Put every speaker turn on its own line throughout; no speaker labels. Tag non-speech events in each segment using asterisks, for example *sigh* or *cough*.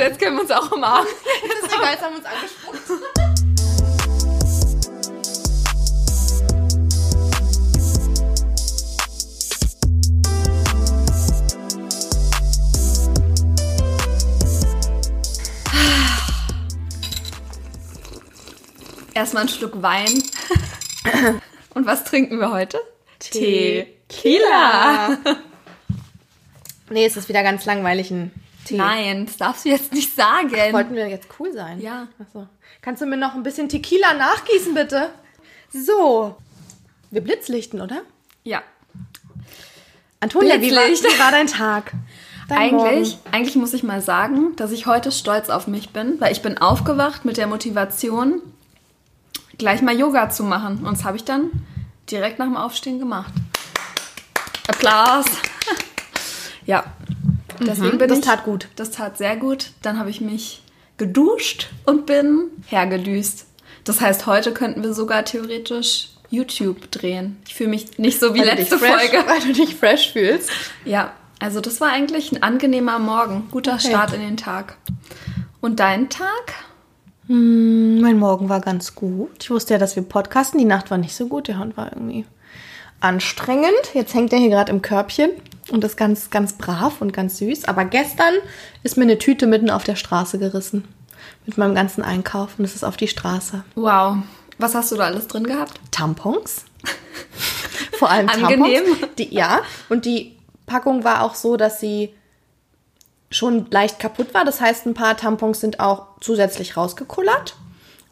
jetzt können wir uns auch umarmen.
Das ist egal, jetzt haben wir uns angesprochen.
Erstmal ein Schluck Wein. Und was trinken wir heute?
Tequila. Nee, es ist wieder ganz langweilig ein Tee.
Nein, das darfst du jetzt nicht sagen.
Wollten wir jetzt cool sein?
Ja.
Achso. Kannst du mir noch ein bisschen Tequila nachgießen, bitte? So. Wir blitzlichten, oder?
Ja.
Antonia, wie war, wie war dein Tag? Dein
Eigentlich,
Morgen?
eigentlich muss ich mal sagen, dass ich heute stolz auf mich bin, weil ich bin aufgewacht mit der Motivation, gleich mal Yoga zu machen. Und das habe ich dann direkt nach dem Aufstehen gemacht. Applaus. *laughs* ja. Deswegen bin
Mhm. das
ich,
tat gut.
Das tat sehr gut. Dann habe ich mich geduscht und bin hergedüst. Das heißt, heute könnten wir sogar theoretisch YouTube drehen. Ich fühle mich nicht so wie
Weil
letzte
fresh,
Folge. *laughs*
Weil du dich fresh fühlst.
Ja, also das war eigentlich ein angenehmer Morgen. Guter Start in den Tag. Und dein Tag?
Mein Morgen war ganz gut. Ich wusste ja, dass wir podcasten. Die Nacht war nicht so gut. Der Hund war irgendwie anstrengend. Jetzt hängt er hier gerade im Körbchen und ist ganz, ganz brav und ganz süß. Aber gestern ist mir eine Tüte mitten auf der Straße gerissen. Mit meinem ganzen Einkauf und es ist auf die Straße.
Wow. Was hast du da alles drin gehabt?
Tampons. *laughs* Vor allem
Angenehm.
Tampons. Die, ja, und die Packung war auch so, dass sie schon leicht kaputt war. Das heißt, ein paar Tampons sind auch zusätzlich rausgekullert.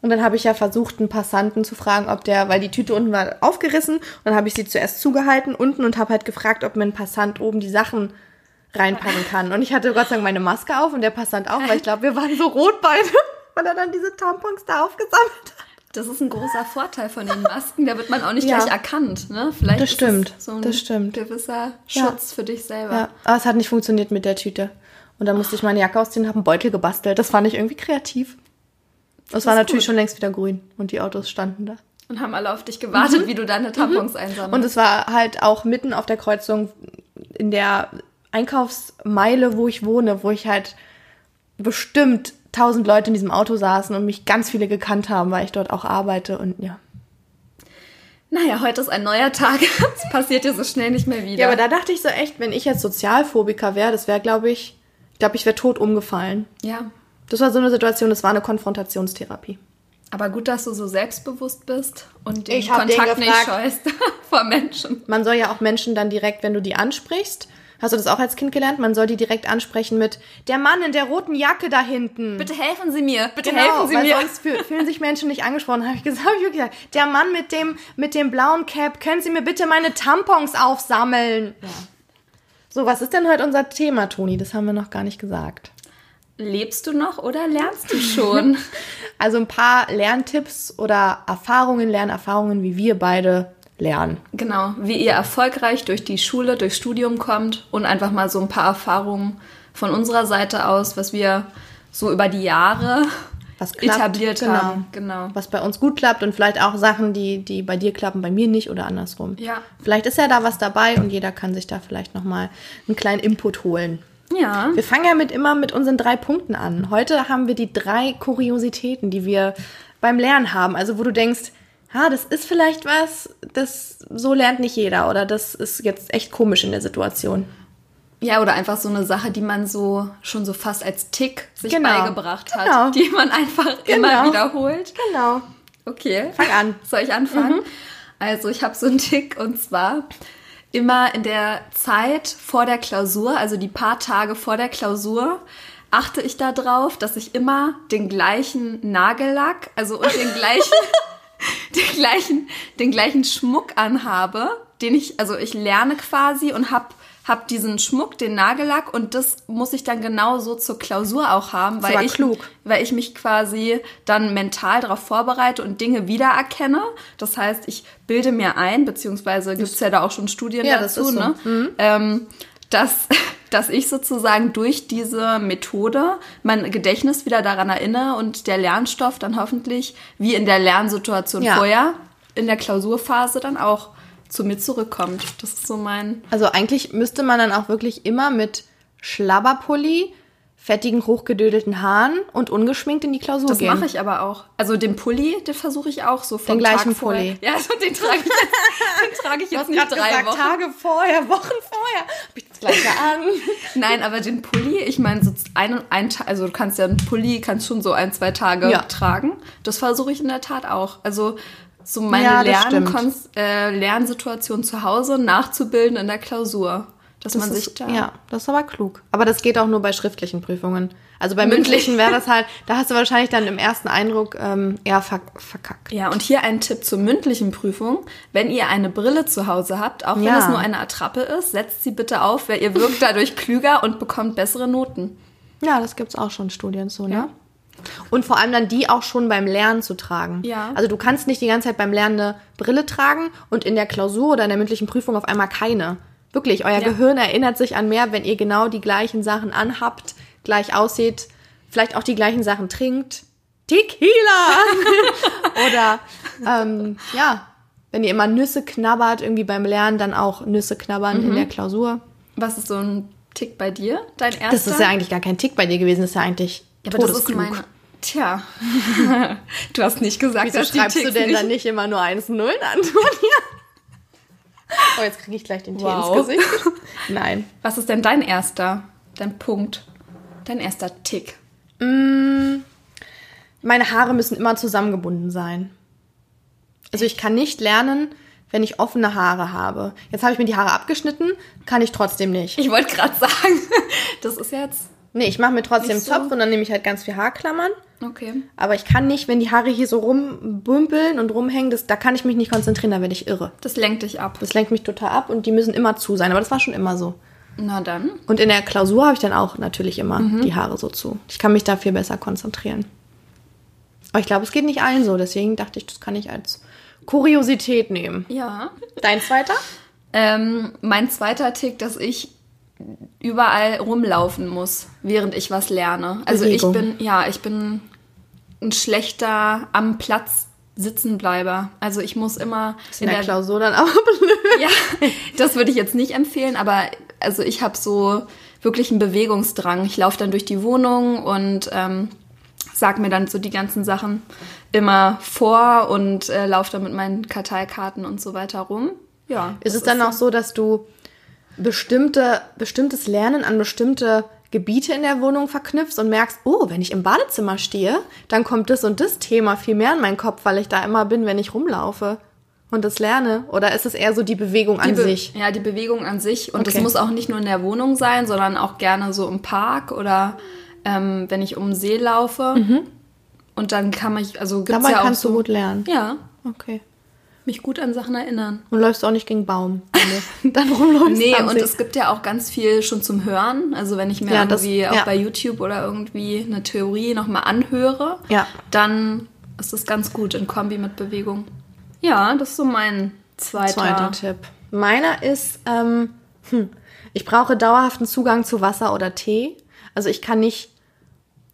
Und dann habe ich ja versucht, einen Passanten zu fragen, ob der, weil die Tüte unten war aufgerissen, und dann habe ich sie zuerst zugehalten unten und habe halt gefragt, ob mir ein Passant oben die Sachen reinpacken kann. Und ich hatte Gott sei Dank meine Maske auf und der Passant auch, weil ich glaube, wir waren so rot beide, *laughs* weil er dann diese Tampons da aufgesammelt hat.
Das ist ein großer Vorteil von den Masken. Da wird man auch nicht
Ja.
gleich erkannt. Ne? Vielleicht
Das stimmt.
So ein
Das stimmt.
gewisser
Ja.
Schutz für dich selber.
Ja, aber es hat nicht funktioniert mit der Tüte. Und dann musste ich meine Jacke ausziehen und habe einen Beutel gebastelt. Das fand ich irgendwie kreativ. Es war
ist
natürlich
gut.
schon längst wieder grün und die Autos standen da.
Und haben alle auf dich gewartet, wie du deine Tampons einsammelst.
Und es war halt auch mitten auf der Kreuzung in der Einkaufsmeile, wo ich wohne, wo ich halt bestimmt tausend Leute in diesem Auto saßen und mich ganz viele gekannt haben, weil ich dort auch arbeite und ja.
naja, heute ist ein neuer Tag. *laughs* Es passiert dir so schnell nicht mehr wieder.
Ja, aber da dachte ich so echt, wenn ich jetzt Sozialphobiker wäre, das wäre, glaube ich, ich glaube, ich wäre tot umgefallen.
ja.
Das war so eine Situation, das war eine Konfrontationstherapie.
Aber gut, dass du so selbstbewusst bist und den
Ich hab den
Kontakt nicht scheust *laughs* vor Menschen.
Man soll ja auch Menschen dann direkt, wenn du die ansprichst, hast du das auch als Kind gelernt, man soll die direkt ansprechen mit der Mann in der roten Jacke da hinten.
Bitte helfen Sie mir. Bitte
Genau,
helfen Sie
weil
mir.
sonst fühl- fühlen sich Menschen nicht angesprochen. *laughs* Habe ich gesagt, hab ich gesagt, der Mann mit dem mit dem blauen Cap, können Sie mir bitte meine Tampons aufsammeln? So, was ist denn heute unser Thema, Toni? Das haben wir noch gar nicht gesagt.
Lebst du noch oder lernst du schon? *laughs*
Also ein paar Lerntipps oder Erfahrungen, Lernerfahrungen, wie wir beide lernen.
genau, wie ihr erfolgreich durch die Schule, durchs Studium kommt und einfach mal so ein paar Erfahrungen von unserer Seite aus, was wir so über die Jahre
Was klappt,
etabliert
genau.
haben. Genau.
was bei uns gut klappt und vielleicht auch Sachen, die, die bei dir klappen, bei mir nicht oder andersrum.
Ja.
Vielleicht ist ja da was dabei und jeder kann sich da vielleicht nochmal einen kleinen Input holen.
Ja.
Wir fangen ja mit immer mit unseren drei Punkten an. Heute haben wir die drei Kuriositäten, die wir beim Lernen haben. Also wo du denkst, ha, das ist vielleicht was, das so lernt nicht jeder oder das ist jetzt echt komisch in der Situation.
Ja, oder einfach so eine Sache, die man so schon so fast als Tick sich
Genau.
beigebracht hat,
Genau.
die man einfach
Genau.
immer wiederholt.
Genau.
Okay.
Fang an.
Soll ich anfangen? Also ich habe so einen Tick und zwar immer in der Zeit vor der Klausur, also die paar Tage vor der Klausur, achte ich darauf, dass ich immer den gleichen Nagellack, also und den gleichen, *laughs* den gleichen, den gleichen Schmuck anhabe, den ich, also ich lerne quasi und hab hab diesen Schmuck, den Nagellack und das muss ich dann genau so zur Klausur auch haben, weil ich,
klug.
weil ich mich quasi dann mental darauf vorbereite und Dinge wiedererkenne. Das heißt, ich bilde mir ein, beziehungsweise gibt es ja da auch schon Studien
Ja, das
dazu,
ist so.
ne? Ähm, dass, *laughs* dass ich sozusagen durch diese Methode mein Gedächtnis wieder daran erinnere und der Lernstoff dann hoffentlich, wie in der Lernsituation
Ja.
vorher, in der Klausurphase dann auch zu mir zurückkommt. Das ist so mein.
Also eigentlich müsste man dann auch wirklich immer mit Schlabberpulli, fettigen, hochgedödelten Haaren und ungeschminkt in die Klausur
Das
gehen.
mache ich aber auch. Also den Pulli, den versuche ich auch so vom
Den gleichen
Tag vorher.
Pulli.
Ja, also den trage ich jetzt, *laughs* den trage ich jetzt nicht drei Wochen.
Tage vorher, Wochen vorher. Hab ich das gleiche an. *laughs*
Nein, aber den Pulli, ich meine, so ein, ein also du kannst ja einen Pulli, kannst schon so ein, zwei Tage
Ja.
tragen. Das versuche ich in der Tat auch. Also so meine
Ja, das
Lern äh, Lernsituation zu Hause nachzubilden in der Klausur. Dass man sich
ist,
da.
ja, das ist aber klug. Aber das geht auch nur bei schriftlichen Prüfungen. Also bei
Mündlich.
mündlichen wäre das halt, *laughs* da hast du wahrscheinlich dann im ersten Eindruck ähm, eher verk verkackt.
Ja, und hier ein Tipp zur mündlichen Prüfung. Wenn ihr eine Brille zu Hause habt, auch wenn
Ja.
es nur eine Attrappe ist, setzt sie bitte auf, weil ihr wirkt *laughs* dadurch klüger und bekommt bessere Noten.
Ja, das gibt's auch schon Studien zu, ne? Und vor allem dann die auch schon beim Lernen zu tragen.
Ja.
Also du kannst nicht die ganze Zeit beim Lernen eine Brille tragen und in der Klausur oder in der mündlichen Prüfung auf einmal keine. Wirklich, euer
Ja.
Gehirn erinnert sich an mehr, wenn ihr genau die gleichen Sachen anhabt, gleich aussieht, vielleicht auch die gleichen Sachen trinkt. Tequila! *laughs* oder ähm, ja, wenn ihr immer Nüsse knabbert, irgendwie beim Lernen dann auch Nüsse knabbern
Mhm.
in der Klausur.
Was ist so ein Tick bei dir? Dein erster?
Das ist ja eigentlich gar kein Tick bei dir gewesen, das ist ja eigentlich
Ja, aber das ist meine. Tja, *laughs* du hast nicht gesagt,
Wieso
dass die
schreibst du
Ticks
denn
nicht.
dann nicht immer nur eins Nullen an, Tonia? Oh, jetzt kriege ich gleich den Tee
Wow.
ins Gesicht. *laughs* Nein.
Was ist denn dein erster, dein Punkt, dein erster Tick?
Meine Haare müssen immer zusammengebunden sein. Also ich kann nicht lernen, wenn ich offene Haare habe. Jetzt habe ich mir die Haare abgeschnitten, kann ich trotzdem nicht.
Ich wollte gerade sagen, *laughs* das ist jetzt
Nee, ich mache mir trotzdem
so?
Zopf und dann nehme ich halt ganz viel Haarklammern.
okay.
Aber ich kann nicht, wenn die Haare hier so rumbümpeln und rumhängen, das, da kann ich mich nicht konzentrieren, da werde ich irre.
Das lenkt dich ab.
Das lenkt mich total ab und die müssen immer zu sein. Aber das war schon immer so.
Na dann.
Und in der Klausur habe ich dann auch natürlich immer
Mhm.
die Haare so zu. Ich kann mich da viel besser konzentrieren. Aber ich glaube, es geht nicht allen so. Deswegen dachte ich, das kann ich als Kuriosität nehmen.
Ja.
Dein zweiter?
Ähm, mein zweiter Tick, dass ich überall rumlaufen muss, während ich was lerne. Also
Bewegung.
ich bin, ja, ich bin ein schlechter am Platz Sitzenbleiber. Also ich muss immer
In, der, Klausur dann aber *laughs* blöd.
Ja, das würde ich jetzt nicht empfehlen, aber also ich habe so wirklich einen Bewegungsdrang. Ich laufe dann durch die Wohnung und ähm, sag mir dann so die ganzen Sachen immer vor und äh, laufe dann mit meinen Karteikarten und so weiter rum. Ja.
Ist es dann auch so, dass du bestimmte, bestimmtes Lernen an bestimmte Gebiete in der Wohnung verknüpfst und merkst, oh, wenn ich im Badezimmer stehe, dann kommt das und das Thema viel mehr in meinen Kopf, weil ich da immer bin, wenn ich rumlaufe und das lerne? Oder ist es eher so die Bewegung an
die Be-
sich?
Ja, die Bewegung an sich. Und es
Okay.
muss auch nicht nur in der Wohnung sein, sondern auch gerne so im Park oder ähm, wenn ich um den See laufe. Und dann kann man, also gibt's
Mhm. Dabei
ja auch
kannst
so,
du gut lernen.
Ja,
Okay.
Mich gut an Sachen erinnern.
Und läufst auch nicht gegen Baum. *laughs* dann rumläufst.
Nee, und
See.
es gibt ja auch ganz viel schon zum Hören. Also wenn ich mir
Ja, das-
irgendwie auch
ja.
bei YouTube oder irgendwie eine Theorie nochmal anhöre,
Ja.
dann ist das ganz gut in Kombi mit Bewegung. Ja, das ist so mein zweiter.
Zweiter Tipp. Meiner ist, ähm, hm, ich brauche dauerhaften Zugang zu Wasser oder Tee. Also ich kann nicht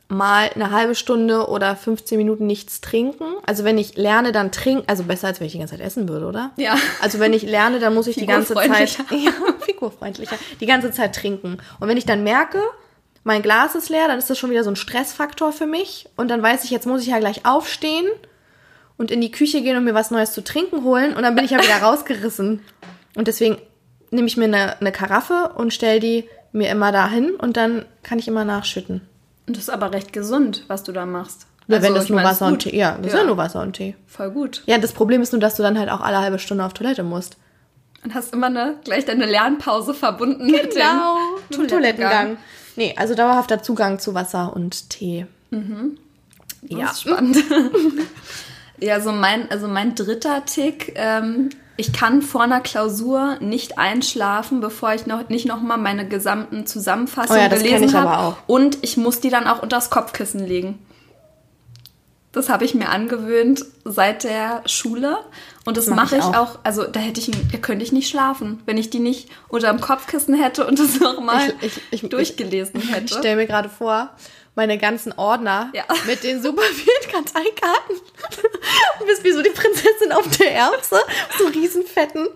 mal eine halbe Stunde oder 15 Minuten nichts trinken. Also wenn ich lerne, dann trinken. Also besser, als wenn ich die ganze Zeit essen würde, oder?
Ja.
Also wenn ich lerne, dann muss ich die ganze Zeit.
Figurfreundlicher. *laughs*
Ja, figurfreundlicher. Die ganze Zeit trinken. Und wenn ich dann merke, mein Glas ist leer, dann ist das schon wieder so ein Stressfaktor für mich. Und dann weiß ich, jetzt muss ich ja gleich aufstehen und in die Küche gehen und mir was Neues zu trinken holen und dann bin ich ja wieder *laughs* rausgerissen. Und deswegen nehme ich mir eine, eine Karaffe und stelle die mir immer dahin und dann kann ich immer nachschütten.
Und das ist aber recht gesund, was du da machst.
Ja, wenn
Also,
das nur
meine,
Wasser und. Tee. Ja, das ist ja nur Wasser und Tee.
Voll gut.
Ja, das Problem ist nur, dass du dann halt auch alle halbe Stunde auf Toilette musst.
Und hast immer eine, gleich deine Lernpause verbunden mit dem *laughs*
Mit Toilettengang. Nee, also dauerhafter Zugang zu Wasser und Tee.
Ja.
Ja.
Das ist spannend. *laughs* ja, so mein, also mein dritter Tick, ähm, ich kann vor einer Klausur nicht einschlafen, bevor ich noch nicht nochmal meine gesamten Zusammenfassungen
Oh ja, das
gelesen
ich
habe. Und ich muss die dann auch unters Kopfkissen legen. Das habe ich mir angewöhnt seit der Schule. Und das
Mach
mache
ich
ich
auch.
auch. Also da hätte ich, da könnte ich nicht schlafen, wenn ich die nicht unter dem Kopfkissen hätte und das nochmal
Ich- ich- ich-
durchgelesen
Ich
hätte.
stelle mir gerade vor, meine ganzen Ordner
Ja.
mit den super vielen *laughs* Karteikarten. Du bist wie so die Prinzessin auf der Erbse. So riesen fetten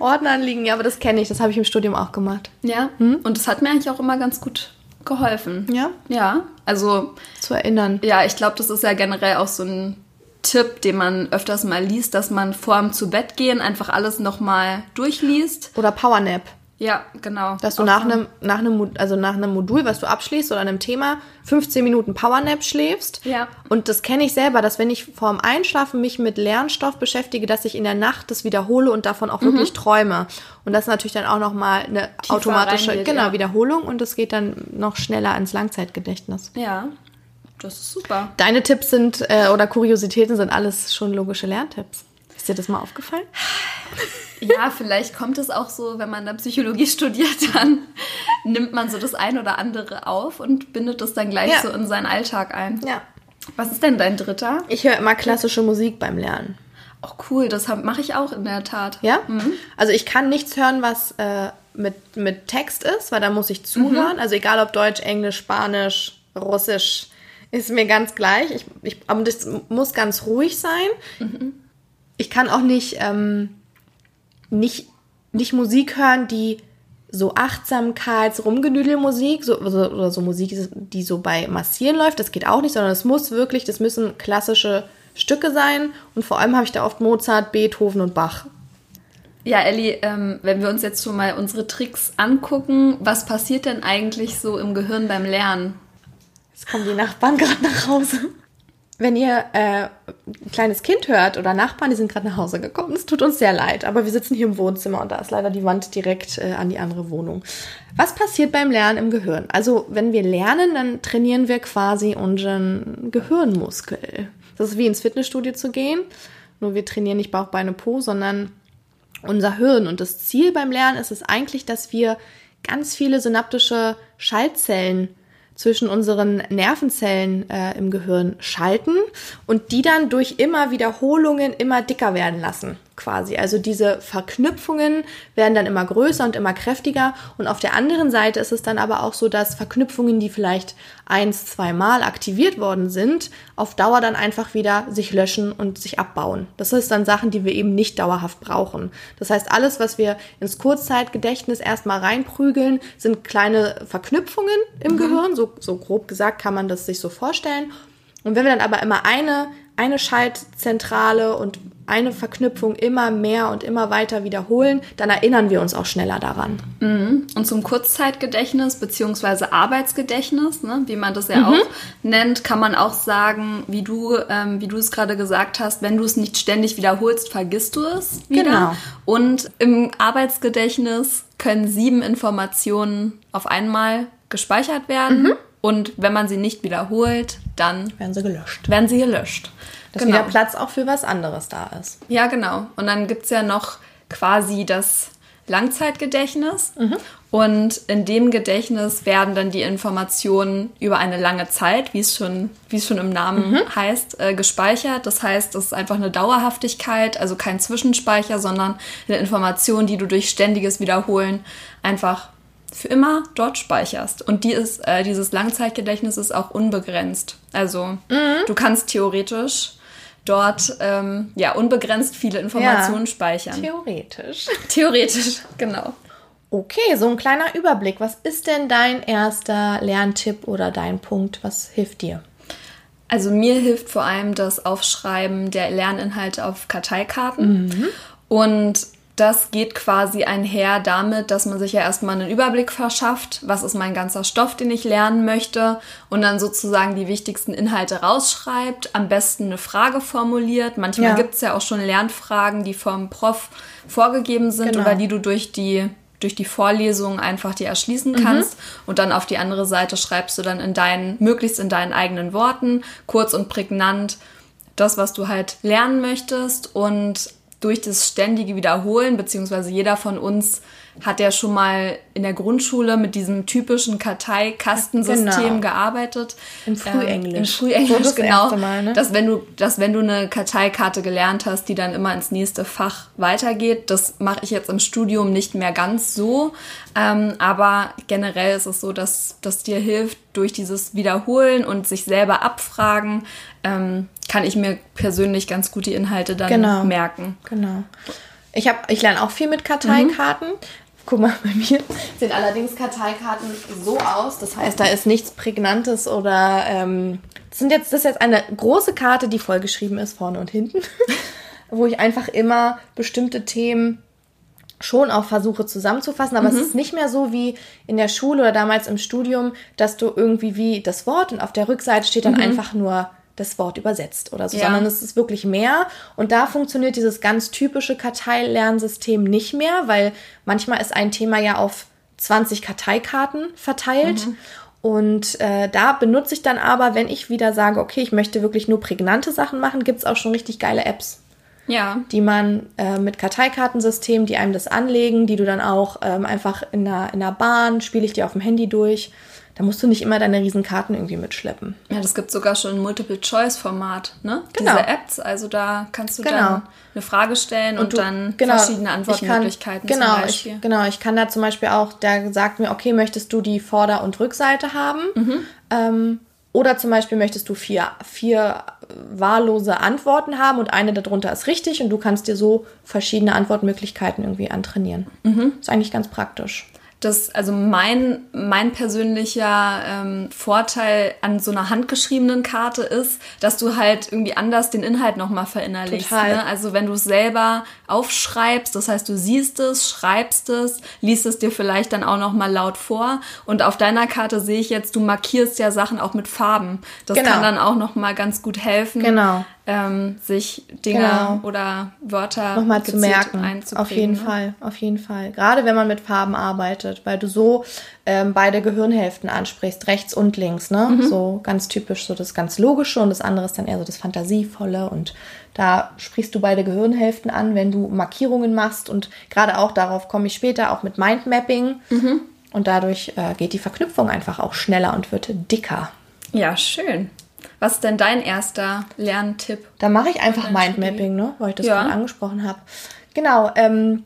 Ordnern liegen. Ja, aber das kenne ich. Das habe ich im Studium auch gemacht.
Ja,
Hm?
und das hat mir eigentlich auch immer ganz gut geholfen.
Ja?
Ja, also
Zu erinnern.
ja, ich glaube, das ist ja generell auch so ein Tipp, den man öfters mal liest, dass man vor dem zu Bett gehen einfach alles nochmal durchliest.
Oder Powernap.
Ja, genau.
Dass du nach einem, nach einem, also nach einem Modul, was du abschließt oder einem Thema, 15 Minuten Powernap schläfst.
Ja.
Und das kenne ich selber, dass wenn ich vorm Einschlafen mich mit Lernstoff beschäftige, dass ich in der Nacht das wiederhole und davon auch wirklich träume. Und das ist natürlich dann auch nochmal eine
Tiefer
automatische
reingeht,
genau,
ja.
Wiederholung und es geht dann noch schneller ins Langzeitgedächtnis.
Ja, das ist super.
Deine Tipps sind äh, oder Kuriositäten sind alles schon logische Lerntipps. Ist dir das mal aufgefallen? *sighs*
Ja, vielleicht kommt es auch so, wenn man dann Psychologie *laughs* studiert, dann nimmt man so das ein oder andere auf und bindet es dann gleich
Ja.
so in seinen Alltag ein.
Ja.
Was ist denn dein dritter?
Ich höre immer klassische Musik beim Lernen.
Oh, cool, das mache ich auch in der Tat.
Ja? Also ich kann nichts hören, was äh, mit, mit Text ist, weil da muss ich zuhören. Also egal ob Deutsch, Englisch, Spanisch, Russisch, ist mir ganz gleich. Ich, ich, aber das muss ganz ruhig sein. Ich kann auch nicht, ähm, nicht, nicht Musik hören, die so Achtsamkeits-Rumgenüdel-Musik, so, so, oder so Musik, die so bei Massieren läuft, das geht auch nicht, sondern es muss wirklich, das müssen klassische Stücke sein. Und vor allem habe ich da oft Mozart, Beethoven und Bach.
Ja, Elli, ähm, wenn wir uns jetzt schon mal unsere Tricks angucken, was passiert denn eigentlich so im Gehirn beim Lernen?
Jetzt kommen die Nachbarn gerade nach Hause. Wenn ihr äh, ein kleines Kind hört oder Nachbarn, die sind gerade nach Hause gekommen, es tut uns sehr leid, aber wir sitzen hier im Wohnzimmer und da ist leider die Wand direkt äh, an die andere Wohnung. Was passiert beim Lernen im Gehirn? Also, wenn wir lernen, dann trainieren wir quasi unseren Gehirnmuskel. Das ist wie ins Fitnessstudio zu gehen, nur wir trainieren nicht Bauch, Beine, Po, sondern unser Hirn. Und das Ziel beim Lernen ist es eigentlich, dass wir ganz viele synaptische Schaltzellen zwischen unseren Nervenzellen äh, im Gehirn schalten und die dann durch immer Wiederholungen immer dicker werden lassen, quasi. Also diese Verknüpfungen werden dann immer größer und immer kräftiger. Und auf der anderen Seite ist es dann aber auch so, dass Verknüpfungen, die vielleicht eins, zweimal aktiviert worden sind, auf Dauer dann einfach wieder sich löschen und sich abbauen. Das ist dann Sachen, die wir eben nicht dauerhaft brauchen. Das heißt, alles, was wir ins Kurzzeitgedächtnis erstmal reinprügeln, sind kleine Verknüpfungen im Gehirn. So, so grob gesagt kann man das sich so vorstellen. Und wenn wir dann aber immer eine, eine Schaltzentrale und eine Verknüpfung immer mehr und immer weiter wiederholen, dann erinnern wir uns auch schneller daran.
Und zum Kurzzeitgedächtnis bzw. Arbeitsgedächtnis, ne, wie man das ja auch nennt, kann man auch sagen, wie du, ähm, wie du es gerade gesagt hast, wenn du es nicht ständig wiederholst, vergisst du es wieder.
Genau.
Und im Arbeitsgedächtnis können sieben Informationen auf einmal gespeichert werden. Und wenn man sie nicht wiederholt, dann
Werden sie gelöscht.
werden sie gelöscht.
Dass wieder Platz auch für was anderes da ist.
Ja, genau. Und dann gibt's ja noch quasi das Langzeitgedächtnis. Und in dem Gedächtnis werden dann die Informationen über eine lange Zeit, wie es schon, wie es schon im Namen heißt, äh, gespeichert. Das heißt, es ist einfach eine Dauerhaftigkeit, also kein Zwischenspeicher, sondern eine Information, die du durch ständiges Wiederholen einfach für immer dort speicherst. Und die ist, äh, dieses Langzeitgedächtnis ist auch unbegrenzt. Also du kannst theoretisch dort ähm, ja unbegrenzt viele Informationen speichern.
Theoretisch. *laughs*
Theoretisch, genau.
Okay, so ein kleiner Überblick. Was ist denn dein erster Lerntipp oder dein Punkt? Was hilft dir?
Also mir hilft vor allem das Aufschreiben der Lerninhalte auf Karteikarten. Und das geht quasi einher damit, dass man sich ja erstmal einen Überblick verschafft, was ist mein ganzer Stoff, den ich lernen möchte und dann sozusagen die wichtigsten Inhalte rausschreibt, am besten eine Frage formuliert. Manchmal
Ja.
gibt es ja auch schon Lernfragen, die vom Prof vorgegeben sind
Genau.
oder die du durch die durch die Vorlesung einfach dir erschließen kannst und dann auf die andere Seite schreibst du dann in deinen, möglichst in deinen eigenen Worten, kurz und prägnant, das, was du halt lernen möchtest und durch das ständige Wiederholen, beziehungsweise jeder von uns hat ja schon mal in der Grundschule mit diesem typischen Karteikastensystem
Genau.
gearbeitet.
Im Frühenglisch.
Ähm, Im Frühenglisch,
das
genau.
Mal, ne?
Dass wenn du, dass wenn du eine Karteikarte gelernt hast, die dann immer ins nächste Fach weitergeht, das mache ich jetzt im Studium nicht mehr ganz so. Ähm, aber generell ist es so, dass das dir hilft, durch dieses Wiederholen und sich selber abfragen, ähm, kann ich mir persönlich ganz gut die Inhalte dann
Genau.
merken.
Genau. Ich, hab, ich lerne auch viel mit Karteikarten. Guck mal, bei mir sehen allerdings Karteikarten so aus. Das heißt, da ist nichts Prägnantes oder ähm, das, sind jetzt, das ist jetzt eine große Karte, die vollgeschrieben ist, vorne und hinten, *laughs* wo ich einfach immer bestimmte Themen schon auch versuche zusammenzufassen, aber mhm. es ist nicht mehr so wie in der Schule oder damals im Studium, dass du irgendwie wie das Wort und auf der Rückseite steht dann mhm. einfach nur das Wort übersetzt oder so, ja. sondern es ist wirklich mehr. Und da funktioniert dieses ganz typische Karteilernsystem nicht mehr, weil manchmal ist ein Thema ja auf 20 Karteikarten verteilt. Mhm. Und äh, da benutze ich dann aber, wenn ich wieder sage, okay, ich möchte wirklich nur prägnante Sachen machen, gibt es auch schon richtig geile Apps. Ja. Die man äh, mit Karteikartensystem, die einem das anlegen, die du dann auch ähm, einfach in der, in der Bahn, spiele ich dir auf dem Handy durch. Da musst du nicht immer deine Riesenkarten irgendwie mitschleppen.
Ja, das gibt sogar schon ein Multiple-Choice-Format, ne? Genau. Diese Apps, also da kannst du genau. dann eine Frage stellen und, und du, dann genau, verschiedene Antwortmöglichkeiten
kann, genau, zum Beispiel. Ich, genau, ich kann da zum Beispiel auch, der sagt mir, okay, möchtest du die Vorder- und Rückseite haben? Mhm. Ähm, oder zum Beispiel möchtest du vier, vier wahllose Antworten haben und eine darunter ist richtig und du kannst dir so verschiedene Antwortmöglichkeiten irgendwie antrainieren. Mhm. Ist eigentlich ganz praktisch
dass also mein, mein persönlicher ähm, Vorteil an so einer handgeschriebenen Karte ist, dass du halt irgendwie anders den Inhalt nochmal verinnerlichst. Ne? Also wenn du es selber aufschreibst, das heißt, du siehst es, schreibst es, liest es dir vielleicht dann auch nochmal laut vor. Und auf deiner Karte sehe ich jetzt, du markierst ja Sachen auch mit Farben. Das genau. kann dann auch nochmal ganz gut helfen. Genau ähm, sich Dinge genau. oder Wörter
nochmal zu merken. Auf jeden ne? Fall, auf jeden Fall. Gerade wenn man mit Farben arbeitet, weil du so ähm, beide Gehirnhälften ansprichst, rechts und links, ne? Mhm. So ganz typisch, so das ganz Logische und das andere ist dann eher so das Fantasievolle und da sprichst du beide Gehirnhälften an, wenn du Markierungen machst und gerade auch darauf komme ich später auch mit Mindmapping mhm. und dadurch äh, geht die Verknüpfung einfach auch schneller und wird dicker.
Ja, schön. Was ist denn dein erster Lerntipp?
Da mache ich einfach Mindmapping, ne? weil ich das ja. gerade angesprochen habe. Genau, ähm,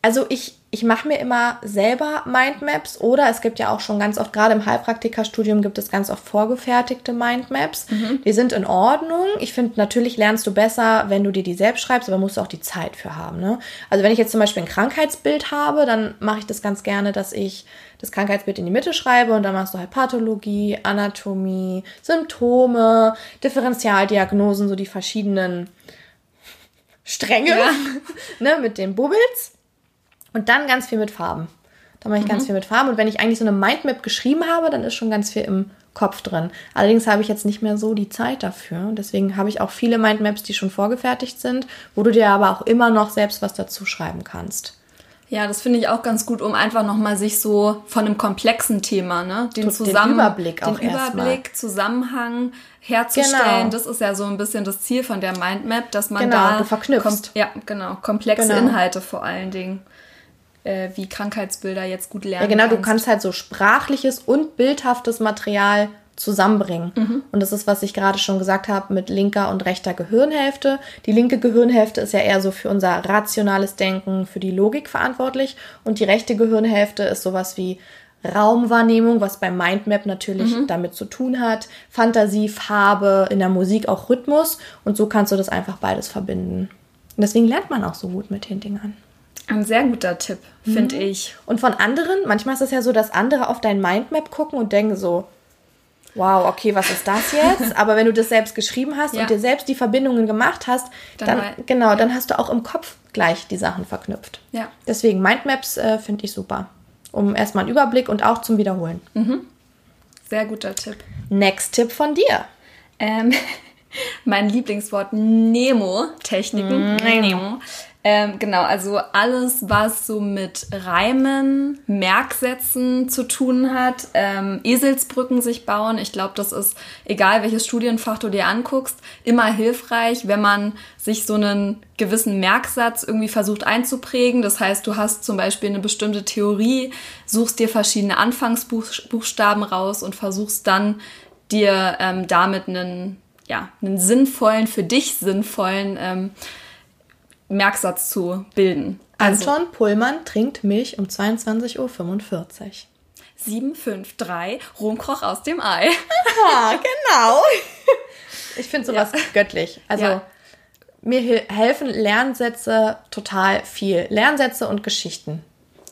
also ich, ich mache mir immer selber Mindmaps oder es gibt ja auch schon ganz oft, gerade im Heilpraktikerstudium gibt es ganz oft vorgefertigte Mindmaps. Mhm. Die sind in Ordnung. Ich finde, natürlich lernst du besser, wenn du dir die selbst schreibst, aber musst du auch die Zeit für haben. Ne? Also wenn ich jetzt zum Beispiel ein Krankheitsbild habe, dann mache ich das ganz gerne, dass ich das Krankheitsbild in die Mitte schreibe und dann machst du halt Pathologie, Anatomie, Symptome, Differentialdiagnosen, so die verschiedenen Stränge ja. *laughs* ne, mit den Bubbles. Und dann ganz viel mit Farben. Da mache ich mhm. ganz viel mit Farben. Und wenn ich eigentlich so eine Mindmap geschrieben habe, dann ist schon ganz viel im Kopf drin. Allerdings habe ich jetzt nicht mehr so die Zeit dafür. Deswegen habe ich auch viele Mindmaps, die schon vorgefertigt sind, wo du dir aber auch immer noch selbst was dazu schreiben kannst.
Ja, das finde ich auch ganz gut, um einfach nochmal sich so von einem komplexen Thema, ne, den, zusammen, den Überblick, auch den Überblick Zusammenhang herzustellen. Genau. Das ist ja so ein bisschen das Ziel von der Mindmap, dass man genau, da du verknüpfst. ja, genau, komplexe genau. Inhalte vor allen Dingen äh, wie Krankheitsbilder jetzt gut lernen.
Ja, genau, kannst. du kannst halt so sprachliches und bildhaftes Material zusammenbringen. Mhm. Und das ist, was ich gerade schon gesagt habe, mit linker und rechter Gehirnhälfte. Die linke Gehirnhälfte ist ja eher so für unser rationales Denken, für die Logik verantwortlich. Und die rechte Gehirnhälfte ist sowas wie Raumwahrnehmung, was beim Mindmap natürlich mhm. damit zu tun hat. Fantasie, Farbe, in der Musik auch Rhythmus. Und so kannst du das einfach beides verbinden. Und deswegen lernt man auch so gut mit den Dingern.
Ein sehr guter Tipp, finde mhm. ich.
Und von anderen, manchmal ist es ja so, dass andere auf dein Mindmap gucken und denken so, wow, okay, was ist das jetzt? *laughs* Aber wenn du das selbst geschrieben hast ja. und dir selbst die Verbindungen gemacht hast, dann, dann genau, ja. dann hast du auch im Kopf gleich die Sachen verknüpft. Ja. Deswegen Mindmaps äh, finde ich super, um erstmal einen Überblick und auch zum Wiederholen. Mhm.
Sehr guter Tipp.
Next Tipp von dir.
Ähm, *laughs* mein Lieblingswort Nemo-Techniken. Mm. Nemo. Ähm, genau, also alles, was so mit Reimen, Merksätzen zu tun hat, ähm, Eselsbrücken sich bauen. Ich glaube, das ist, egal welches Studienfach du dir anguckst, immer hilfreich, wenn man sich so einen gewissen Merksatz irgendwie versucht einzuprägen. Das heißt, du hast zum Beispiel eine bestimmte Theorie, suchst dir verschiedene Anfangsbuchstaben raus und versuchst dann dir ähm, damit einen, ja, einen sinnvollen, für dich sinnvollen ähm, Merksatz zu bilden.
Also, Anton Pullmann trinkt Milch um 22.45 Uhr.
753 Rumkroch aus dem Ei.
Aha, *laughs* genau. Ich finde sowas ja. göttlich. Also ja. mir helfen Lernsätze total viel. Lernsätze und Geschichten.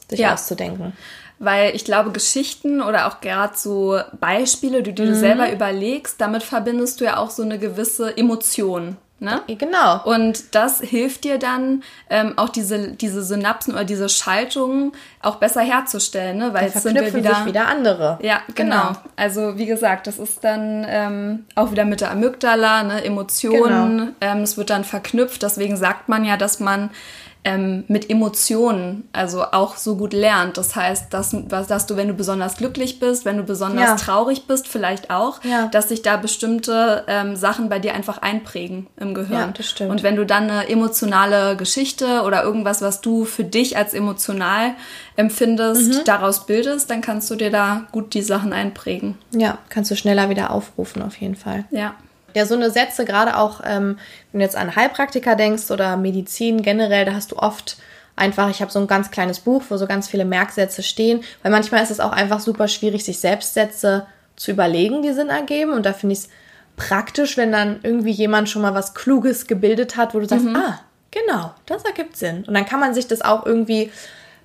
sich
Ja.
auszudenken.
Weil ich glaube, Geschichten oder auch gerade so Beispiele, die, die du selber überlegst, damit verbindest du ja auch so eine gewisse Emotion. Ne?
Genau.
Und das hilft dir dann, ähm, auch diese, diese Synapsen oder diese Schaltungen auch besser herzustellen, ne? Weil jetzt sind wir wieder.
sich wieder andere.
Ja, genau. Also wie gesagt, das ist dann ähm, auch wieder mit der Amygdala, ne, Emotionen.
Genau.
Ähm, es wird dann verknüpft. Deswegen sagt man ja, dass man ähm, mit Emotionen also auch so gut lernt. Das heißt, dass, was- dass du, wenn du besonders glücklich bist, wenn du besonders
Ja.
traurig bist, vielleicht auch,
Ja.
dass sich da bestimmte ähm, Sachen bei dir einfach einprägen im Gehirn.
Ja, das stimmt.
Und wenn du dann eine emotionale Geschichte oder irgendwas, was du für dich als emotional empfindest,
Mhm.
daraus bildest, dann kannst du dir da gut die Sachen einprägen.
Ja, kannst du schneller wieder aufrufen, auf jeden Fall.
Ja.
Ja, so eine Sätze, gerade auch, ähm, wenn du jetzt an Heilpraktiker denkst oder Medizin generell, da hast du oft einfach, ich habe so ein ganz kleines Buch, wo so ganz viele Merksätze stehen, weil manchmal ist es auch einfach super schwierig, sich selbst Sätze zu überlegen, die Sinn ergeben. Und da finde ich es praktisch, wenn dann irgendwie jemand schon mal was Kluges gebildet hat, wo du sagst, ah, genau, das ergibt Sinn. Und dann kann man sich das auch irgendwie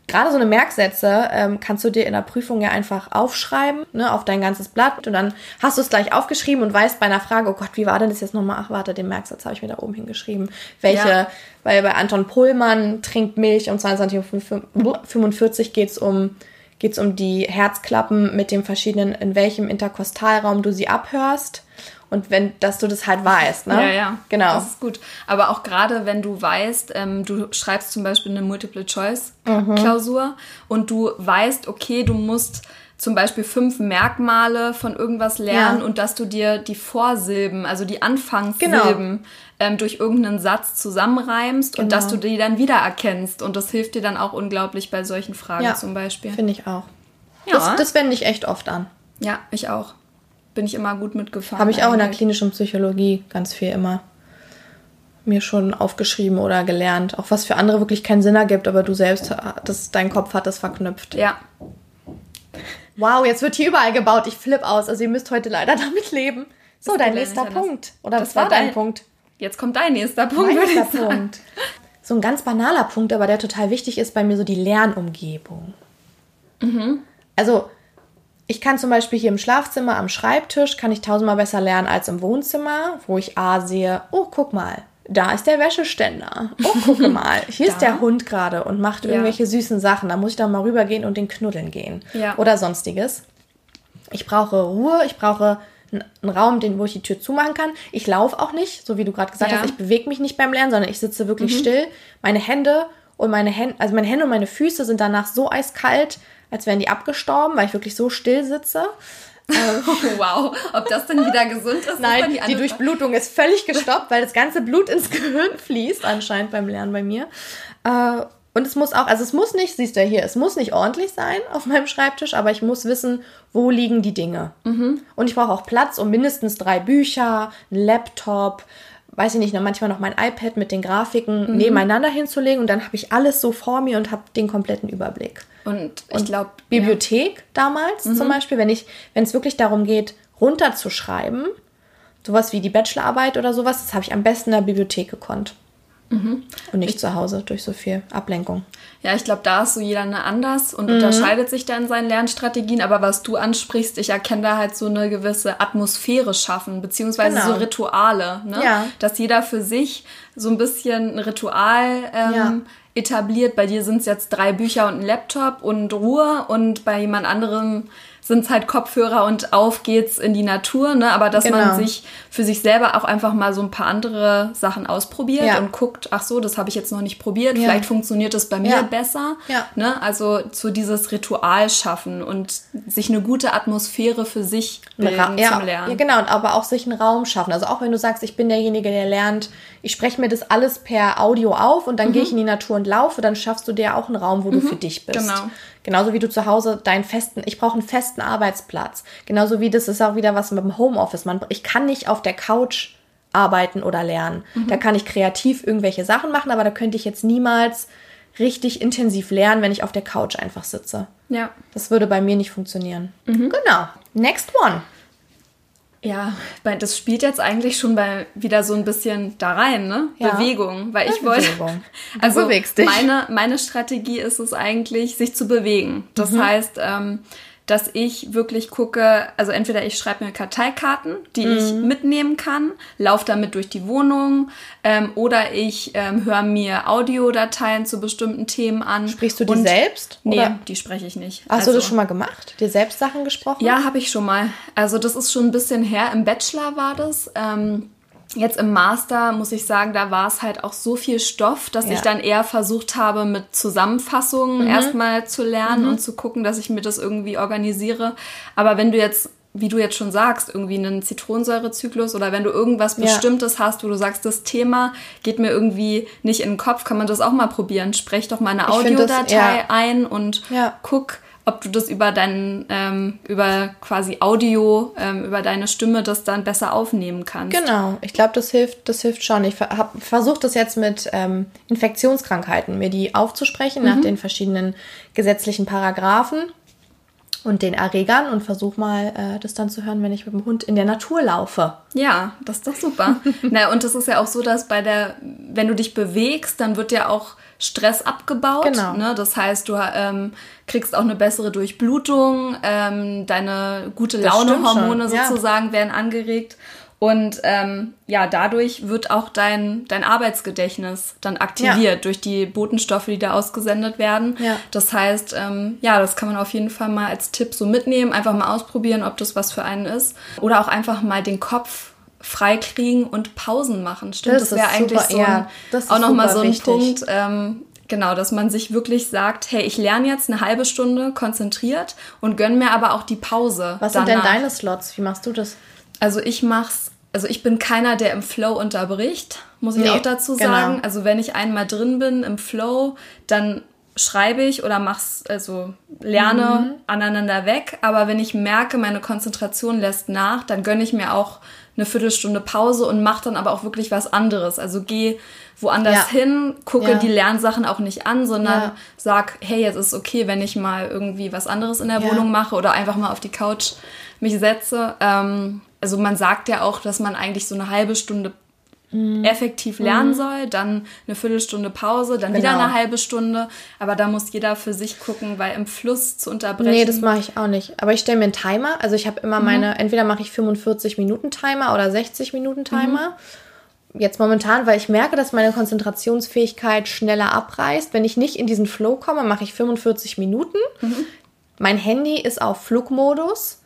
Gerade so eine Merksätze ähm, kannst du dir in der Prüfung ja einfach aufschreiben, ne, auf dein ganzes Blatt. Und dann hast du es gleich aufgeschrieben und weißt bei einer Frage, oh Gott, wie war denn das jetzt nochmal? Ach, warte, den Merksatz habe ich mir da oben hingeschrieben. Welche,
Ja.
weil bei Anton Pohlmann trinkt Milch um 22.45 Uhr geht's um, geht's um die Herzklappen mit dem verschiedenen, in welchem Interkostalraum du sie abhörst. Und wenn, dass du das halt weißt, ne?
Ja, ja.
Genau.
Das ist gut. Aber auch gerade, wenn du weißt, ähm, du schreibst zum Beispiel eine Multiple-Choice-Klausur und du weißt, okay, du musst zum Beispiel fünf Merkmale von irgendwas lernen
Ja.
und dass du dir die Vorsilben, also die Anfangssilben, ähm, durch irgendeinen Satz zusammenreimst und
Genau.
dass du die dann wiedererkennst. Und das hilft dir dann auch unglaublich bei solchen Fragen
Ja,
zum Beispiel.
Finde ich auch.
Ja.
Das, das wende ich echt oft an.
Ja, ich auch. Bin ich immer gut mitgefahren.
Habe ich auch in der
eigentlich.
klinischen Psychologie ganz viel immer mir schon aufgeschrieben oder gelernt. Auch was für andere wirklich keinen Sinn ergibt, aber du selbst, das, dein Kopf hat das verknüpft.
Ja,
Wow, jetzt wird hier überall gebaut. Ich flipp aus. Also ihr müsst heute leider *laughs* damit leben. So,
Das
dein nächster Punkt. Oder
das
das war dein
dein-
Punkt.
jetzt kommt dein nächster Punkt,
Mein nächster. Punkt. So ein ganz banaler Punkt, aber der total wichtig ist bei mir so die Lernumgebung. Also ich kann zum Beispiel hier im Schlafzimmer am Schreibtisch, kann ich tausendmal besser lernen als im Wohnzimmer, wo ich A sehe, oh, guck mal, da ist der Wäscheständer. Oh, guck *laughs* mal, hier ist der Hund gerade und macht
Ja.
irgendwelche süßen Sachen. Da muss ich dann mal rübergehen und den knuddeln gehen.
Ja.
Oder sonstiges. Ich brauche Ruhe, ich brauche einen Raum, den, wo ich die Tür zumachen kann. Ich laufe auch nicht, so wie du gerade gesagt
Ja. Mhm.
hast, ich bewege mich nicht beim Lernen, sondern ich sitze wirklich still. Meine Hände und meine Hände, also meine Hände und meine Füße sind danach so eiskalt, als wären die abgestorben, weil ich wirklich so still sitze. *laughs*
Wow, ob das denn wieder gesund ist?
Nein, die,
andere
Durchblutung ist völlig gestoppt, weil das ganze Blut ins *laughs* Gehirn fließt, anscheinend beim Lernen bei mir. Äh, und es muss auch, also es muss nicht, siehst du ja hier, es muss nicht ordentlich sein auf meinem Schreibtisch, aber ich muss wissen, wo liegen die Dinge. Und ich brauche auch Platz, um mindestens drei Bücher, einen Laptop, weiß ich nicht, noch manchmal noch mein iPad mit den Grafiken nebeneinander hinzulegen und dann habe ich alles so vor mir und habe den kompletten Überblick.
Und ich glaube,
Bibliothek damals zum Beispiel, wenn ich, wenn es wirklich darum geht, runterzuschreiben, sowas wie die Bachelorarbeit oder sowas, das habe ich am besten in der Bibliothek gekonnt. Und nicht zu Hause durch so viel Ablenkung.
ja, ich glaube, da ist so jeder ne anders
Mhm.
und unterscheidet sich dann in seinen Lernstrategien. Aber was du ansprichst, ich erkenne da halt so eine gewisse Atmosphäre schaffen, beziehungsweise
Genau.
so Rituale, ne?
Ja.
Dass jeder für sich so ein bisschen ein Ritual ähm,
Ja.
Etabliert. Bei dir sind es jetzt drei Bücher und ein Laptop und Ruhe und bei jemand anderem sind es halt Kopfhörer und auf geht's in die Natur, ne? Aber dass man
Genau.
sich für sich selber auch einfach mal so ein paar andere Sachen ausprobiert
Ja.
und guckt, ach so, das habe ich jetzt noch nicht probiert,
Ja.
vielleicht funktioniert es bei mir
Ja.
besser.
Ja.
Ne? Also so dieses Ritual schaffen und sich eine gute Atmosphäre für sich bilden zum Lernen.
ja, genau, und aber auch sich einen Raum schaffen. Also auch wenn du sagst, ich bin derjenige, der lernt, ich spreche mir das alles per Audio auf und dann gehe ich in die Natur und laufe, dann schaffst du dir auch einen Raum, wo du für dich bist.
Genau.
Genauso wie du zu Hause deinen festen, ich brauche einen festen Arbeitsplatz. Genauso wie das ist auch wieder was mit dem Homeoffice. Man, ich kann nicht auf der Couch arbeiten oder lernen. Da kann ich kreativ irgendwelche Sachen machen, aber da könnte ich jetzt niemals richtig intensiv lernen, wenn ich auf der Couch einfach sitze.
Ja.
Das würde bei mir nicht funktionieren. Genau. Next one.
Ja, das spielt jetzt eigentlich schon bei wieder so ein bisschen da rein, ne?
Ja.
Bewegung, weil ich wollte.
Bewegung. *laughs*
Also
bewegst dich.
meine meine Strategie ist es eigentlich, sich zu bewegen. Das
Mhm.
heißt, ähm, dass ich wirklich gucke, also entweder ich schreibe mir Karteikarten, die ich
Mhm.
mitnehmen kann, laufe damit durch die Wohnung, ähm, oder ich ähm, höre mir Audiodateien zu bestimmten Themen an.
Sprichst du die selbst?
Nee,
Oder?
die spreche ich nicht.
Hast du
Also-
das schon mal gemacht? Dir selbst Sachen gesprochen?
ja, habe ich schon mal. Also das ist schon ein bisschen her. Im Bachelor war das. Ähm, jetzt im Master muss ich sagen, da war es halt auch so viel Stoff, dass
Ja.
ich dann eher versucht habe, mit Zusammenfassungen erstmal zu lernen und zu gucken, dass ich mir das irgendwie organisiere. Aber wenn du jetzt wie du jetzt schon sagst, irgendwie einen Zitronensäurezyklus oder wenn du irgendwas
Ja.
Bestimmtes hast, wo du sagst, das Thema geht mir irgendwie nicht in den Kopf, kann man das auch mal probieren. Sprech doch mal eine
Ich find das-
Audiodatei
ja.
ein und guck, ob du das über deinen, ähm, über quasi Audio, ähm, über deine Stimme das dann besser aufnehmen kannst.
Genau, ich glaube, das hilft, das hilft schon. Ich habe versucht, das jetzt mit ähm, Infektionskrankheiten, mir die aufzusprechen nach den verschiedenen gesetzlichen Paragraphen und den Erregern und versuche mal, äh, das dann zu hören, wenn ich mit dem Hund in der Natur laufe.
Ja, das ist doch super. *laughs* Na, und das ist ja auch so, dass bei der, wenn du dich bewegst, dann wird ja auch Stress abgebaut.
Genau.
Ne? Das heißt, du ähm, kriegst auch eine bessere Durchblutung, ähm, deine gute Laune-Hormone
schon, ja.
sozusagen werden angeregt. Und ähm, ja, dadurch wird auch dein, dein Arbeitsgedächtnis dann aktiviert durch die Botenstoffe, die da ausgesendet werden.
Ja.
Das heißt, ähm, ja, das kann man auf jeden Fall mal als Tipp so mitnehmen, einfach mal ausprobieren, ob das was für einen ist. Oder auch einfach mal den Kopf freikriegen und Pausen machen. Stimmt,
Das
das, wäre eigentlich
super,
so ein,
ja,
auch nochmal so ein
wichtig.
Punkt, ähm, genau, dass man sich wirklich sagt, hey, ich lerne jetzt eine halbe Stunde konzentriert und gönn mir aber auch die Pause.
Was sind denn
danach.
deine Slots? Wie machst du das?
Also ich mach's, also ich bin keiner, der im Flow unterbricht, muss ich
Nee,
auch dazu
genau.
sagen. Also wenn ich einmal drin bin im Flow, dann schreibe ich oder mach's, also lerne
Mhm.
aneinander weg. Aber wenn ich merke, meine Konzentration lässt nach, dann gönne ich mir auch eine Viertelstunde Pause und mache dann aber auch wirklich was anderes. Also gehe woanders
Ja.
hin, gucke
Ja.
die Lernsachen auch nicht an, sondern
Ja.
sag, hey, jetzt ist okay, wenn ich mal irgendwie was anderes in der. Wohnung mache oder einfach mal auf die Couch mich setze. Ähm, also man sagt ja auch, dass man eigentlich so eine halbe Stunde
Mhm.
effektiv lernen soll, dann eine Viertelstunde Pause, dann wieder
Genau.
eine halbe Stunde. Aber da muss jeder für sich gucken, weil im Fluss zu unterbrechen.
Nee, das mache ich auch nicht. Aber ich stelle mir einen Timer. Also ich habe
Mhm.
immer meine, entweder mache ich 45 Minuten Timer oder 60 Minuten Timer. Jetzt momentan, weil ich merke, dass meine Konzentrationsfähigkeit schneller abreißt. Wenn ich nicht in diesen Flow komme, mache ich 45 Minuten.
Mhm.
Mein Handy ist auf Flugmodus,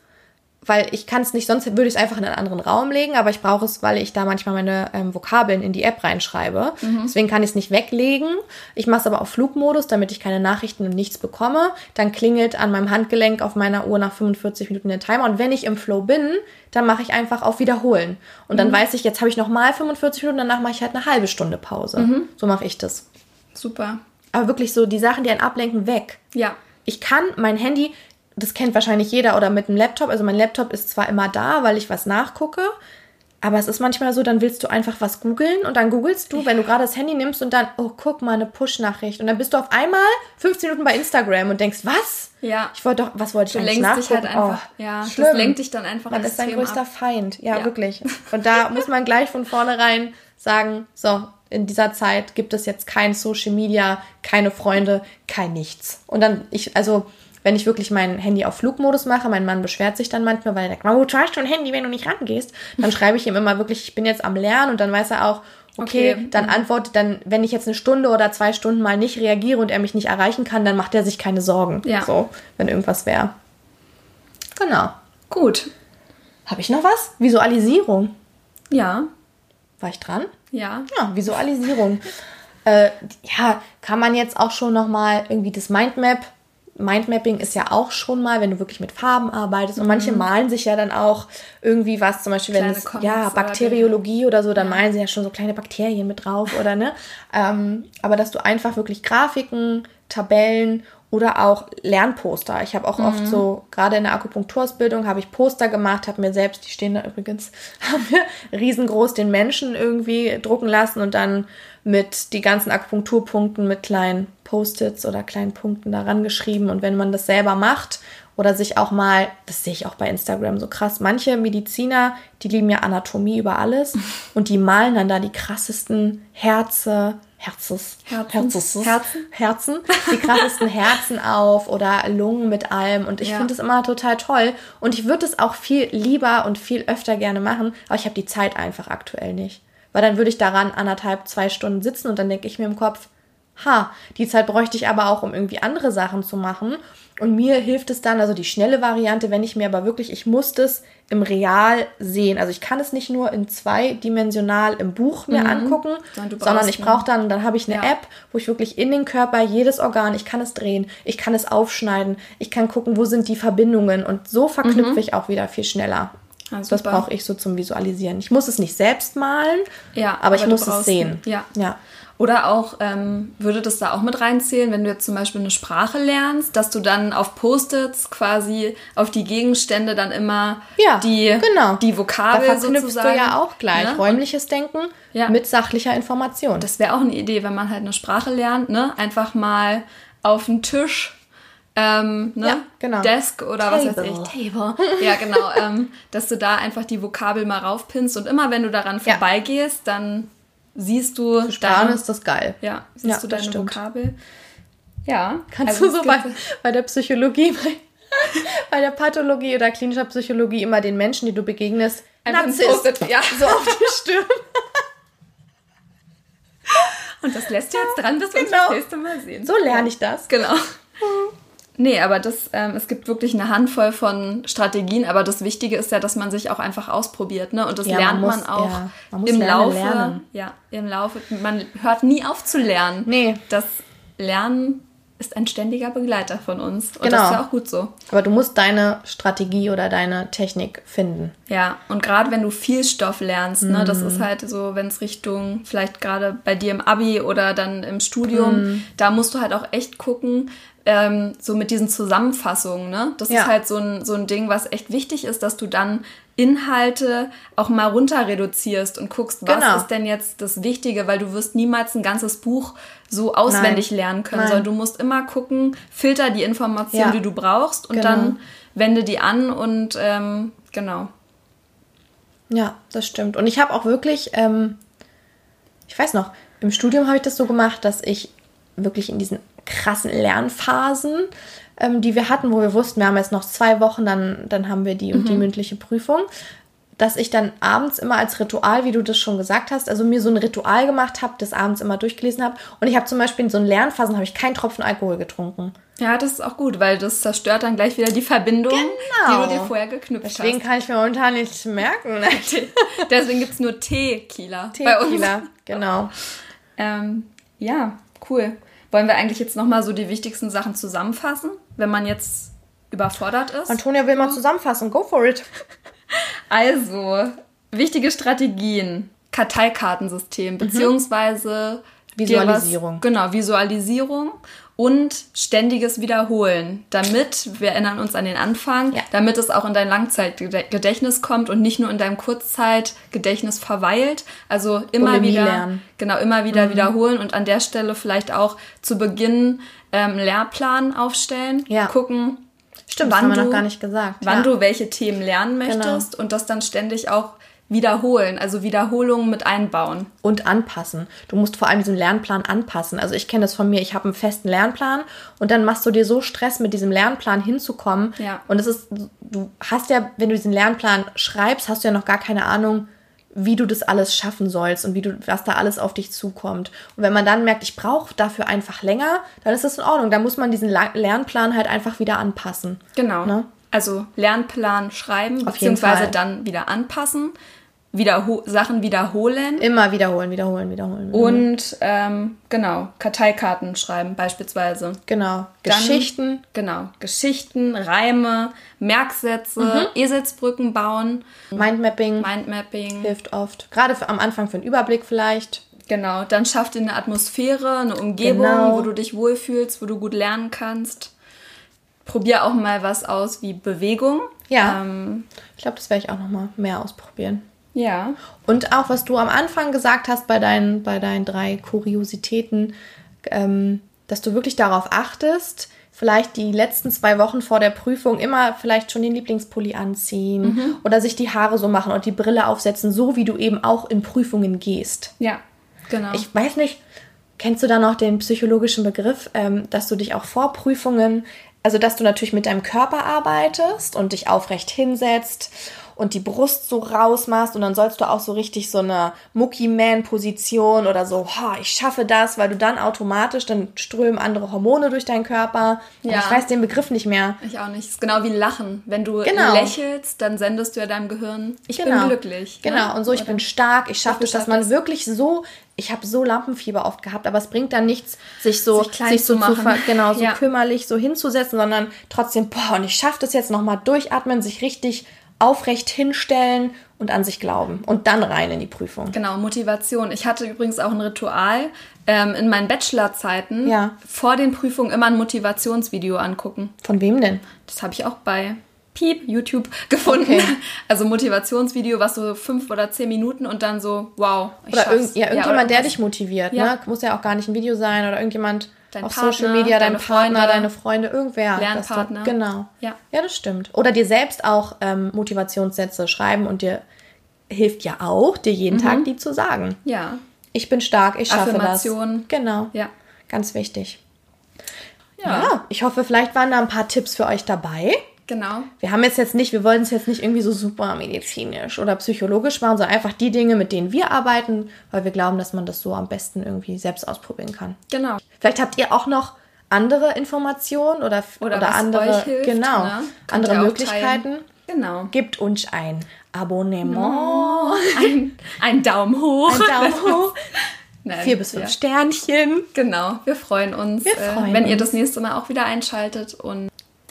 weil ich kann es nicht, sonst würde ich es einfach in einen anderen Raum legen, aber ich brauche es, weil ich da manchmal meine ähm, Vokabeln in die App reinschreibe. Deswegen kann ich es nicht weglegen. Ich mache es aber auf Flugmodus, damit ich keine Nachrichten und nichts bekomme. Dann klingelt an meinem Handgelenk auf meiner Uhr nach 45 Minuten der Timer. Und wenn ich im Flow bin, dann mache ich einfach auf Wiederholen. Und dann weiß ich, jetzt habe ich noch mal 45 Minuten, danach mache ich halt eine halbe Stunde Pause. So mache ich das.
Super.
Aber wirklich so die Sachen, die einen ablenken, weg.
Ja.
Ich kann mein Handy, das kennt wahrscheinlich jeder oder mit einem Laptop. Also mein Laptop ist zwar immer da, weil ich was nachgucke, aber es ist manchmal so, dann willst du einfach was googeln und dann googelst du, wenn du gerade das Handy nimmst und dann, oh, guck mal, eine Push-Nachricht. Und dann bist du auf einmal 15 Minuten bei Instagram und denkst, was?
Ja.
Ich wollte doch, was wollte ich
Du
eigentlich
lenkst dich
nachgucken?
halt einfach,
oh,
ja,
schlimm.
das lenkt dich dann einfach
Man ist dein größter
ab.
Feind. Ja,
Ja.
wirklich. Und da *laughs* muss man gleich von vornherein sagen, so, in dieser Zeit gibt es jetzt kein Social Media, keine Freunde, kein nichts. Und dann, ich, also, wenn ich wirklich mein Handy auf Flugmodus mache, mein Mann beschwert sich dann manchmal, weil er sagt, wo chargst du ein Handy, wenn du nicht rangehst? Dann *laughs* schreibe ich ihm immer wirklich, ich bin jetzt am Lernen und dann weiß er auch, okay,
Okay.
dann antwortet dann, wenn ich jetzt eine Stunde oder zwei Stunden mal nicht reagiere und er mich nicht erreichen kann, dann macht er sich keine Sorgen.
Ja.
So, wenn irgendwas wäre. Genau.
Gut.
Habe ich noch was? Visualisierung.
Ja.
War ich dran?
Ja.
Ja, Visualisierung. äh, ja, kann man jetzt auch schon nochmal irgendwie das Mindmap. Mindmapping ist ja auch schon mal, wenn du wirklich mit Farben arbeitest. Und manche malen sich ja dann auch irgendwie was, zum Beispiel, wenn
Kleine
es,
Comics
ja, Bakteriologie oder so, dann malen sie ja schon so kleine Bakterien mit drauf oder ne. Ähm, aber dass du einfach wirklich Grafiken, Tabellen oder auch Lernposter. Ich habe auch oft so, gerade in der Akupunkturausbildung, habe ich Poster gemacht, habe mir selbst, die stehen da übrigens, *laughs* haben wir riesengroß den Menschen irgendwie drucken lassen und dann mit die ganzen Akupunkturpunkten mit kleinen Post-its oder kleinen Punkten daran geschrieben. Und wenn man das selber macht Oder sich auch mal, das sehe ich auch bei Instagram so krass, manche Mediziner, die lieben ja Anatomie über alles *laughs* und die malen dann da die krassesten Herze, Herzes,
Herzen.
Herzes,
Herzen.
Herzen, *laughs* die krassesten Herzen auf oder Lungen mit allem. Und ich
Ja.
finde das immer total toll. Und ich würde es auch viel lieber und viel öfter gerne machen, aber ich habe die Zeit einfach aktuell nicht. Weil dann würde ich daran anderthalb, zwei Stunden sitzen und dann denke ich mir im Kopf, ha, die Zeit bräuchte ich aber auch, um irgendwie andere Sachen zu machen. Und mir hilft es dann, also die schnelle Variante, wenn ich mir aber wirklich, ich muss das im Real sehen. Also ich kann es nicht nur in zweidimensional im Buch mir angucken,
Mhm. Sondern du
sondern
brauchst
ich brauche dann, dann habe ich eine
Ja.
App, wo ich wirklich in den Körper jedes Organ, ich kann es drehen, ich kann es aufschneiden, ich kann gucken, wo sind die Verbindungen und so verknüpfe ich auch wieder viel schneller.
Ah,
das brauche ich so zum Visualisieren. Ich muss es nicht selbst malen,
Ja,
aber ich
du
muss es
brauchst-
sehen.
Ja.
ja.
Oder auch, ähm, würde das da auch mit reinzählen, wenn du jetzt zum Beispiel eine Sprache lernst, dass du dann auf Post-its quasi auf die Gegenstände dann immer
Ja,
die,
genau.
die
Da
Vokabel
verknüpfst
sozusagen.
du ja auch gleich
ne?
räumliches Denken
Ja.
mit sachlicher Information.
Das wäre auch eine Idee, wenn man halt eine Sprache lernt, ne? Einfach mal auf den Tisch, ähm, ne?
Ja, genau.
Desk oder was weiß
Table.
ich, Table. Ja, genau. ähm, dass du da einfach die Vokabel mal raufpinnst und immer wenn du daran
Ja.
vorbeigehst, dann siehst du
Sparen
deine-
ist das geil.
Ja, siehst
Ja,
du deine
stimmt.
Vokabel. Ja.
Kannst
also
du so bei, bei der Psychologie, *laughs* bei, bei der Pathologie oder klinischer Psychologie immer den Menschen, die du begegnest,
Einfach ein
Narzisst,
ja. *laughs*
so auf die Stirn.
Und das lässt du jetzt dran, bis wir uns
Genau.
das nächste Mal sehen.
So lerne ich das.
Genau. Nee, aber das, ähm, es gibt wirklich eine Handvoll von Strategien, aber das Wichtige ist ja, dass man sich auch einfach ausprobiert, ne? Und das
Ja, man
lernt man,
muss-
auch
ja, man
im
lernen,
Laufe.
lernen.
Ja, im Laufe. Man hört nie auf zu lernen.
Nee.
Das Lernen ist ein ständiger Begleiter von uns. Und
Genau.
das ist ja auch gut so.
Aber du musst deine Strategie oder deine Technik finden.
Ja, und gerade wenn du viel Stoff lernst, ne, das
Mhm.
ist halt so, wenn es Richtung, vielleicht gerade bei dir im Abi oder dann im Studium,
Mhm.
da musst du halt auch echt gucken, ähm, so mit diesen Zusammenfassungen, ne? Das
Ja.
ist halt so ein, so ein Ding, was echt wichtig ist, dass du dann Inhalte auch mal runter reduzierst und guckst, was
Genau.
ist denn jetzt das Wichtige, weil du wirst niemals ein ganzes Buch so auswendig
Nein.
lernen können,
Nein.
sondern du musst immer gucken, filter die Informationen,
Ja.
die du brauchst und
Genau.
dann wende die an und ähm, genau.
Ja, das stimmt. Und ich habe auch wirklich, ähm, ich weiß noch, im Studium habe ich das so gemacht, dass ich wirklich in diesen krassen Lernphasen, ähm, die wir hatten, wo wir wussten, wir haben jetzt noch zwei Wochen, dann, dann haben wir die und die mündliche Prüfung, dass ich dann abends immer als Ritual, wie du das schon gesagt hast, also mir so ein Ritual gemacht habe, das abends immer durchgelesen habe. Und ich habe zum Beispiel in so einen Lernphasen habe ich keinen Tropfen Alkohol getrunken.
Ja, das ist auch gut, weil das zerstört dann gleich wieder die Verbindung,
Genau.
die du dir vorher geknüpft
Deswegen
hast.
kann ich mir momentan nicht merken. *laughs*
Deswegen gibt es nur Tequila bei uns.
Tequila, genau.
Ähm, ja, cool. Wollen wir eigentlich jetzt nochmal so die wichtigsten Sachen zusammenfassen, wenn man jetzt überfordert ist?
Antonia will mal zusammenfassen. Go for it. *laughs*
Also, wichtige Strategien. Karteikartensystem, beziehungsweise
Mhm. Visualisierung.
Was, genau, Visualisierung und ständiges Wiederholen, damit, wir erinnern uns an den Anfang,
Ja.
damit es auch in dein Langzeitgedächtnis kommt und nicht nur in deinem Kurzzeitgedächtnis verweilt. Also immer
Bulimie
wieder,
lernen. Mhm.
genau, immer wieder wiederholen und an der Stelle vielleicht auch zu Beginn ähm, einen Lehrplan aufstellen,
Ja.
gucken,
Stimmt, das
wann
haben wir noch gar nicht gesagt.
wann
ja. Genau.
du welche Themen lernen möchtest und das dann ständig auch wiederholen, also Wiederholungen mit einbauen.
und anpassen. Du musst vor allem diesen Lernplan anpassen. Also ich kenne das von mir, ich habe einen festen Lernplan und dann machst du dir so Stress, mit diesem Lernplan hinzukommen.
Ja.
Und es ist, du hast ja, wenn du diesen Lernplan schreibst, hast du ja noch gar keine Ahnung, wie du das alles schaffen sollst und wie du, was da alles auf dich zukommt. Und wenn man dann merkt, ich brauche dafür einfach länger, dann ist das in Ordnung. Dann muss man diesen La Lernplan halt einfach wieder anpassen.
Genau.
Ne?
Also Lernplan schreiben,
Auf
beziehungsweise dann wieder anpassen, wiederho Sachen wiederholen
Immer wiederholen, wiederholen, wiederholen. wiederholen.
und ähm, genau, Karteikarten schreiben beispielsweise.
genau.
Dann-
Geschichten.
Genau, Geschichten, Reime, Merksätze,
Mhm.
Eselsbrücken bauen,
Mindmapping
Mindmapping.
hilft oft. Gerade für, am Anfang für einen Überblick vielleicht.
Genau, dann schaff dir eine Atmosphäre, eine Umgebung,
Genau.
wo du dich wohlfühlst, wo du gut lernen kannst. Probier auch mal was aus wie Bewegung.
Ja.
Ähm,
Ich glaube, das werde ich auch noch mal mehr ausprobieren.
Ja.
Und auch, was du am Anfang gesagt hast bei deinen, bei deinen drei Kuriositäten, ähm, dass du wirklich darauf achtest, vielleicht die letzten zwei Wochen vor der Prüfung immer vielleicht schon den Lieblingspulli anziehen
Mhm.
oder sich die Haare so machen und die Brille aufsetzen, so wie du eben auch in Prüfungen gehst.
Ja, genau.
Ich weiß nicht, kennst du da noch den psychologischen Begriff, ähm, dass du dich auch vor Prüfungen, also dass du natürlich mit deinem Körper arbeitest und dich aufrecht hinsetzt und die Brust so rausmachst und dann sollst du auch so richtig so eine Mucky-Man-Position oder so, ha, ich schaffe das, weil du dann automatisch, dann strömen andere Hormone durch deinen Körper.
Ja.
Ich weiß den Begriff nicht mehr.
ich auch nicht. Es ist genau wie Lachen. Wenn du
Genau.
lächelst, dann sendest du ja deinem Gehirn, ich bin glücklich.
Genau, und so, ich bin stark, ich schaffe das, dass man wirklich so, ich habe so Lampenfieber oft gehabt, aber es bringt dann nichts, sich so,
Sich klein
sich so
zu machen.
genau, so
Ja.
kümmerlich so hinzusetzen, sondern trotzdem, boah, und ich schaffe das jetzt nochmal durchatmen, sich richtig aufrecht hinstellen und an sich glauben und dann rein in die Prüfung.
Genau, Motivation. Ich hatte übrigens auch ein Ritual ähm, in meinen Bachelorzeiten
Ja.
vor den Prüfungen immer ein Motivationsvideo angucken.
Von wem denn?
Das habe ich auch bei Piep, YouTube *laughs* gefunden.
Okay.
Also Motivationsvideo, was so fünf oder zehn Minuten und dann so, wow. Ich
Oder irgend, ja, irgendjemand,
oder
der dich motiviert,
Ja.
ne? Muss ja auch gar nicht ein Video sein oder irgendjemand
Dein
auf
Partner,
Social Media, dein
deine
Partner,
Freunde.
deine Freunde, irgendwer. dass du-
Lernpartner.
Genau.
Ja.
Ja, das stimmt. Oder dir selbst auch ähm, Motivationssätze schreiben und dir hilft ja auch, dir jeden
Mhm.
Tag die zu sagen.
Ja,
Ich bin stark, ich schaffe
Affirmation.
das. Genau.
ja.
Ganz wichtig.
Ja,
Ja, ich hoffe, vielleicht waren da ein paar Tipps für euch dabei.
Genau.
Wir haben jetzt jetzt nicht, wir wollen es jetzt nicht irgendwie so super medizinisch oder psychologisch machen, sondern einfach die Dinge, mit denen wir arbeiten, weil wir glauben, dass man das so am besten irgendwie selbst ausprobieren kann.
Genau.
Vielleicht habt ihr auch noch andere Informationen oder,
Oder,
oder andere,
hilft.
genau,
ne?
Andere
ihr
Möglichkeiten.
Genau.
Gebt uns ein Abonnement, *laughs*
Ein, ein Daumen hoch.
ein Daumen hoch, *laughs*
Nein,
vier bis fünf
ja.
Sternchen.
Genau, wir freuen uns,
Wir freuen
äh, wenn ihr
uns.
das nächste Mal auch wieder einschaltet und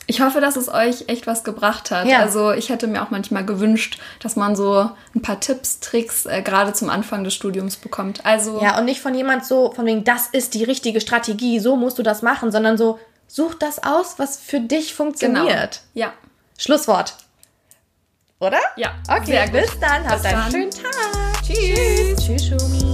ich hoffe, dass es euch echt was gebracht hat.
Ja.
Also ich hätte mir auch manchmal gewünscht, dass man so ein paar Tipps, Tricks äh, gerade zum Anfang des Studiums bekommt. Also
Ja, und nicht von jemand so, von wegen, das ist die richtige Strategie, so musst du das machen, sondern so, such das aus, was für dich
genau.
funktioniert.
Ja,
Schlusswort. Oder?
Ja,
Okay, bis dann. Habt einen schönen Tag.
Tschüss.
Tschüss, Schumi.